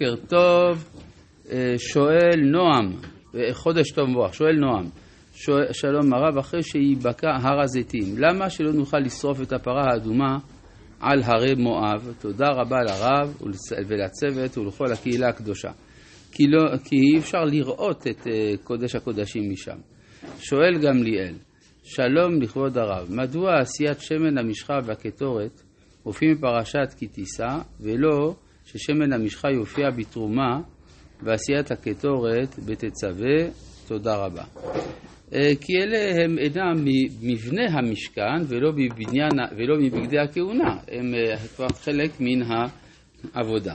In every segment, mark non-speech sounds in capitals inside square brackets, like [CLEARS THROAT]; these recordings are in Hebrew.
בוקר טוב, אה, שואל נועם, אה, חודש טוב מבורך, שואל נועם, שואל, שלום הרב, אחרי שייבקע הר הזיתים, למה שלא נוכל לשרוף את הפרה האדומה על הרי מואב? תודה רבה לרב ולצוות ולכל הקהילה הקדושה. כי, לא, כי אי אפשר לראות את אה, קודש הקודשים משם. שואל גמליאל, שלום לכבוד הרב, מדוע עשיית שמן המשחה והקטורת מופיעים בפרשת כי תישא ולא ששמן המשחה יופיע בתרומה ועשיית הקטורת בתצווה, תודה רבה. אה, כי אלה הם אינם ממבנה המשכן ולא, בבניין, ולא מבגדי הכהונה, הם אה, כבר חלק מן העבודה.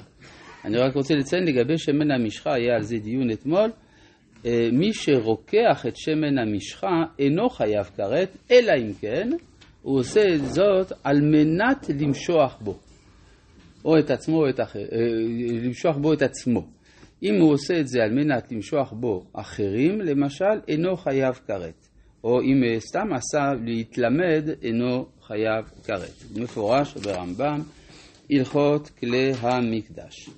אני רק רוצה לציין לגבי שמן המשחה, היה על זה דיון אתמול, אה, מי שרוקח את שמן המשחה אינו חייב כרת, אלא אם כן הוא עושה זאת על מנת למשוח בו. או את עצמו או את אחר, אה, למשוח בו את עצמו. אם הוא עושה את זה על מנת למשוח בו אחרים, למשל, אינו חייב כרת. או אם אה, סתם עשה להתלמד, אינו חייב כרת. מפורש ברמב"ם, הלכות כלי המקדש.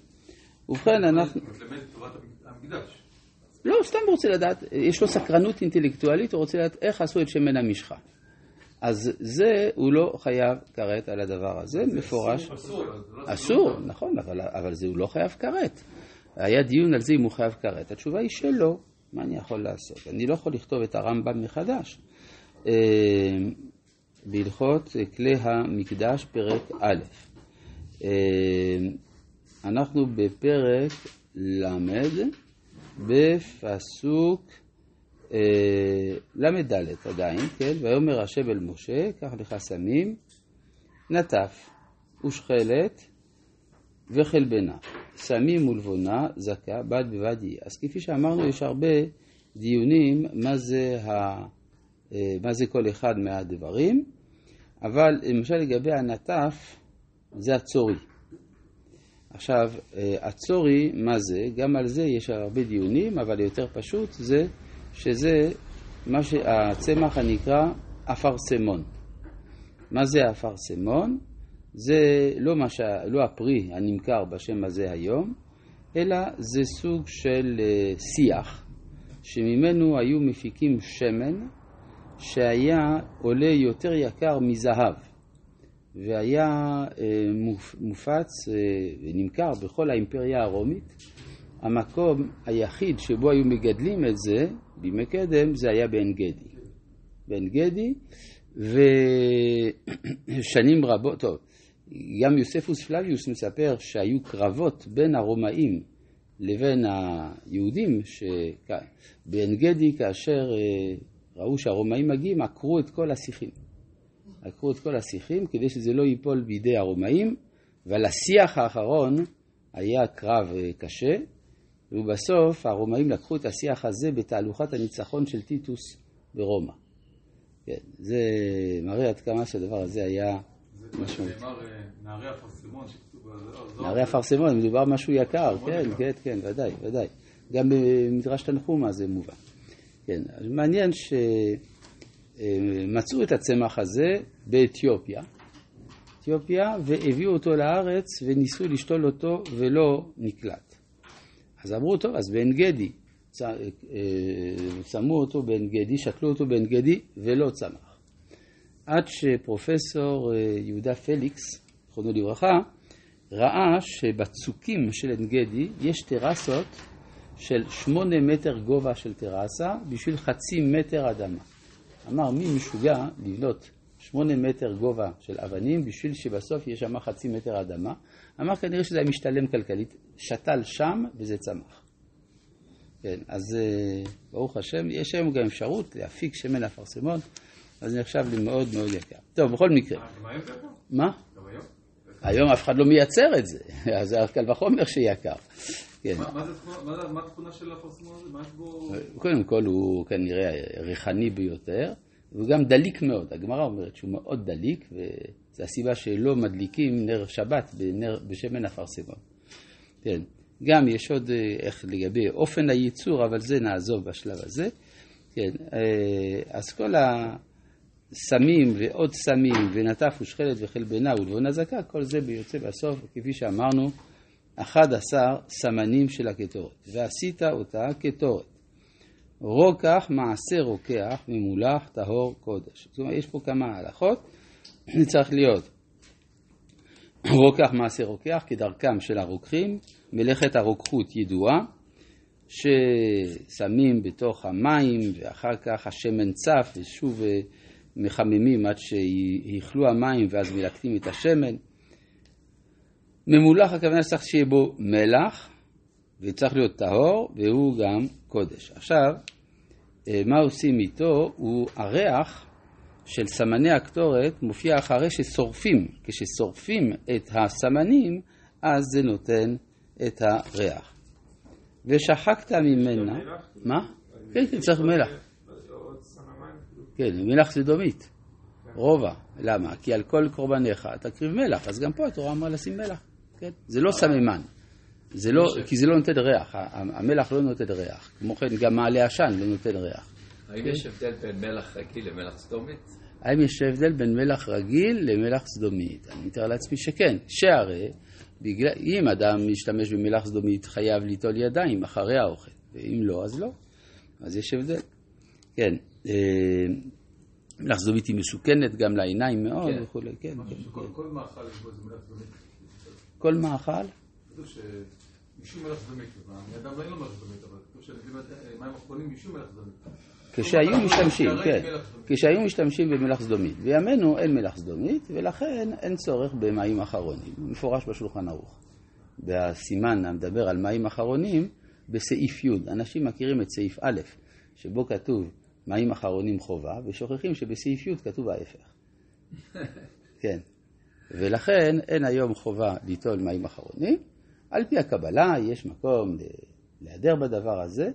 ובכן, אנחנו... לא, סתם רוצה לדעת, יש לו סקרנות אינטלקטואלית, הוא רוצה לדעת איך עשו את שמן המשחה. אז זה, הוא לא חייב כרת על הדבר הזה, מפורש. אסור, אסור, נכון, אבל, זה הוא לא חייב כרת. היה דיון על זה אם הוא חייב כרת. התשובה היא שלא, מה אני יכול לעשות? אני לא יכול לכתוב את הרמב"ם מחדש. אה, בהלכות כלי המקדש, פרק א'. אה, אנחנו בפרק ל', בפסוק ל"ד עדיין, כן, ויאמר השם אל משה, קח לך סמים, נטף ושכלת וחלבנה, סמים ולבונה, זכה, בד בבד יהיה. אז כפי שאמרנו, יש הרבה דיונים מה זה, ה, אה, מה זה כל אחד מהדברים, אבל למשל לגבי הנטף, זה הצורי. עכשיו, אה, הצורי, מה זה? גם על זה יש הרבה דיונים, אבל יותר פשוט זה שזה מה שהצמח הנקרא אפרסמון. מה זה אפרסמון? זה לא, ש... לא הפרי הנמכר בשם הזה היום, אלא זה סוג של אה, שיח, שממנו היו מפיקים שמן שהיה עולה יותר יקר מזהב, והיה אה, מופץ אה, ונמכר בכל האימפריה הרומית. המקום היחיד שבו היו מגדלים את זה בימי קדם זה היה בעין גדי. בעין גדי, ושנים רבות, טוב, גם יוספוס פלביוס מספר שהיו קרבות בין הרומאים לבין היהודים שבעין גדי כאשר אה, ראו שהרומאים מגיעים עקרו את כל השיחים. עקרו את כל השיחים כדי שזה לא ייפול בידי הרומאים ועל השיח האחרון היה קרב אה, קשה ובסוף הרומאים לקחו את השיח הזה בתהלוכת הניצחון של טיטוס ברומא. כן, זה מראה עד כמה שהדבר הזה היה משמעותי. זה נאמר אה, נערי אפרסמון נערי אפרסמון, מדובר משהו יקר, כן, כן, כן, ודאי, ודאי. גם במדרש תנחומה זה מובן. כן, מעניין שמצאו אה, את הצמח הזה באתיופיה, אתיופיה, והביאו אותו לארץ וניסו לשתול אותו ולא נקלט. אז אמרו, טוב, אז בעין גדי, אה, שמו אותו בעין גדי, שתלו אותו בעין גדי ולא צמח. עד שפרופסור אה, יהודה פליקס, זכרונו לברכה, ראה שבצוקים של עין גדי יש טרסות של שמונה מטר גובה של טרסה בשביל חצי מטר אדמה. אמר, מי משוגע לבנות שמונה מטר גובה של אבנים בשביל שבסוף יהיה שם חצי מטר אדמה? אמר, כנראה שזה היה משתלם כלכלית. שתל שם וזה צמח. כן, אז אה, ברוך השם, יש היום גם אפשרות להפיק שמן אפרסמון, אז זה נחשב לי מאוד מאוד יקר. טוב, בכל מקרה. אה, מה? היום אף אחד לא מייצר את זה, [LAUGHS] אז זה קל וחומר שיקר. כן. מה התכונה של אפרסמון הזה? מה יש בו... קודם כל הוא כנראה ריחני ביותר, והוא גם דליק מאוד. הגמרא אומרת שהוא מאוד דליק, וזו הסיבה שלא מדליקים נר שבת בשמן אפרסמון. כן, גם יש עוד אה, איך לגבי אופן הייצור, אבל זה נעזוב בשלב הזה. כן, אה, אז כל הסמים ועוד סמים ונטף ושכלת וחלבנה ולבון הזקה, כל זה יוצא בסוף, כפי שאמרנו, 11 סמנים של הקטורת, ועשית אותה קטורת. רוקח מעשה רוקח ממולח טהור קודש. זאת אומרת, יש פה כמה הלכות, זה [CLEARS THROAT] צריך להיות רוקח מעשה רוקח כדרכם של הרוקחים, מלאכת הרוקחות ידועה, ששמים בתוך המים ואחר כך השמן צף ושוב אה, מחממים עד שיכלו המים ואז מלקטים את השמן. ממולח הכוונה שצריך שיהיה בו מלח וצריך להיות טהור והוא גם קודש. עכשיו, אה, מה עושים איתו? הוא הריח של סמני הקטורת מופיע אחרי ששורפים. כששורפים את הסמנים, אז זה נותן את הריח. ושחקת ממנה... מה? כן, כן, צריך מלח. כן, מלח סדומית. רובע. למה? כי על כל קורבניך תקריב מלח, אז גם פה התורה אמרה לשים מלח. כן? זה לא סממן. זה לא, כי זה לא נותן ריח, המלח לא נותן ריח. כמו כן, גם מעלה עשן לא נותן ריח. האם יש הבדל בין מלח רגיל למלח סדומית? האם יש הבדל בין מלח רגיל למלח סדומית? אני מתאר לעצמי שכן. שהרי, בגלל, אם אדם משתמש במלח סדומית, חייב ליטול ידיים אחרי האוכל, ואם לא, אז לא. אז יש הבדל. כן. אה, מלח סדומית היא מסוכנת גם לעיניים מאוד כן. וכולי. כן, כן, כל- כן. כל מאכל יש בו איזה מלח זדונית. כל מאכל? אבל כתוב מים אחרונים משום זדונית. כשהיו משתמשים, כרגע כן. כשהיו משתמשים במלח סדומית. בימינו אין מלח סדומית, ולכן אין צורך במים אחרונים. מפורש בשולחן ערוך. בסימן המדבר על מים אחרונים, בסעיף י', אנשים מכירים את סעיף א', שבו כתוב מים אחרונים חובה, ושוכחים שבסעיף י' כתוב ההפך. [LAUGHS] כן. ולכן אין היום חובה ליטול מים אחרונים. על פי הקבלה יש מקום להיעדר בדבר הזה,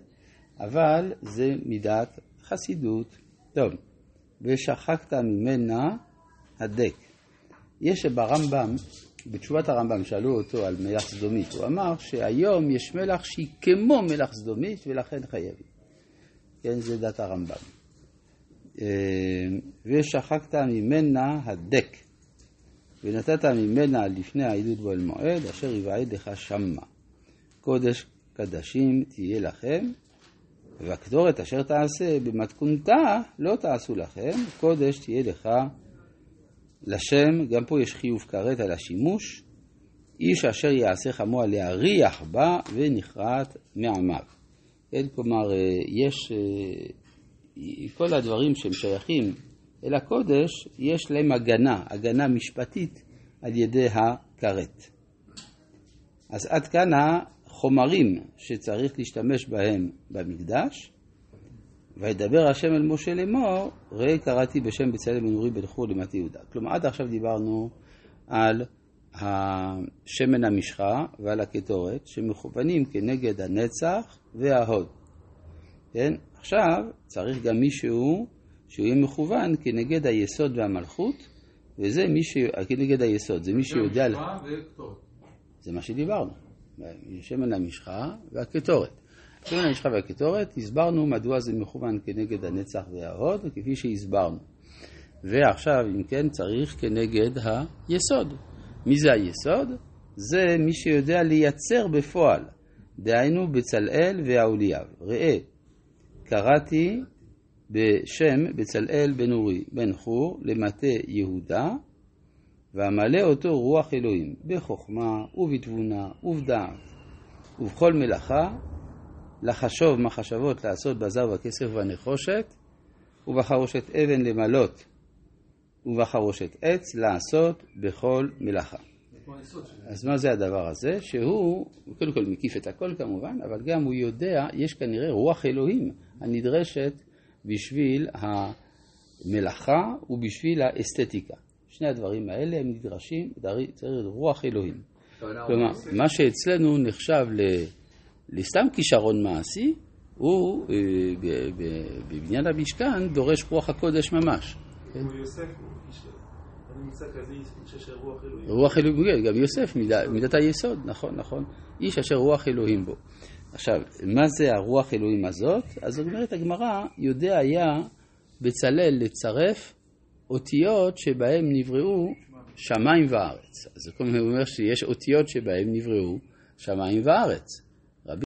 אבל זה מידת חסידות. טוב, ושחקת ממנה הדק. יש ברמב"ם, בתשובת הרמב"ם שאלו אותו על מלח סדומית, הוא אמר שהיום יש מלח שהיא כמו מלח סדומית ולכן חייבים. כן, זה דת הרמב"ם. אה, ושחקת ממנה הדק, ונתת ממנה לפני העדות באוהל מועד, אשר יבעד לך שמה. קודש קדשים תהיה לכם, והקטורת אשר תעשה במתכונתה לא תעשו לכם, קודש תהיה לך לשם, גם פה יש חיוב כרת על השימוש, איש אשר יעשה חמוע להריח בה ונכרת מעמיו. כן, כלומר, אה, יש, אה, כל הדברים שהם שייכים אל הקודש, יש להם הגנה, הגנה משפטית על ידי הכרת. אז עד כאן החומרים שצריך להשתמש בהם במקדש. וידבר השם אל משה לאמור, ראה קראתי בשם בצלם בן אורי בן חור למטה יהודה. כלומר, עד עכשיו דיברנו על השמן המשחה ועל הקטורת, שמכוונים כנגד הנצח וההוד. כן? עכשיו צריך גם מישהו שהוא יהיה מכוון כנגד היסוד והמלכות, וזה מי ש... כנגד היסוד, זה מי שיודע... משוואה וכתורת. זה מה שדיברנו, שמן המשחה והקטורת. שמן המשחה והקטורת, הסברנו מדוע זה מכוון כנגד הנצח וההוד, כפי שהסברנו. ועכשיו, אם כן, צריך כנגד היסוד. מי זה היסוד? זה מי שיודע לייצר בפועל, דהיינו בצלאל והאוליאב. ראה, קראתי בשם בצלאל בן אורי בן חור למטה יהודה, ואמלא אותו רוח אלוהים, בחוכמה ובתבונה ובדעת, ובכל מלאכה, לחשוב מחשבות לעשות בזר וכסף ובנחושת, ובחרושת אבן למלות, ובחרושת עץ לעשות בכל מלאכה. אז מה זה הדבר הזה? שהוא, קודם כל מקיף את הכל כמובן, אבל גם הוא יודע, יש כנראה רוח אלוהים הנדרשת בשביל המלאכה ובשביל האסתטיקה. שני הדברים האלה הם נדרשים, צריך רוח אלוהים. כלומר, מה שאצלנו נחשב ל- לסתם כישרון מעשי, הוא אה, ב- ב- בבניין המשכן דורש רוח הקודש ממש. כמו יוסף, רוח אלוהים. רוח אלוהים, כן, גם יוסף, מידת היסוד, נכון, נכון. איש אשר רוח אלוהים בו. עכשיו, מה זה הרוח אלוהים הזאת? אז אומרת הגמרא, יודע היה בצלאל לצרף אותיות שבהם נבראו שמיים וארץ. אז הוא אומר שיש אותיות שבהם נבראו שמיים וארץ.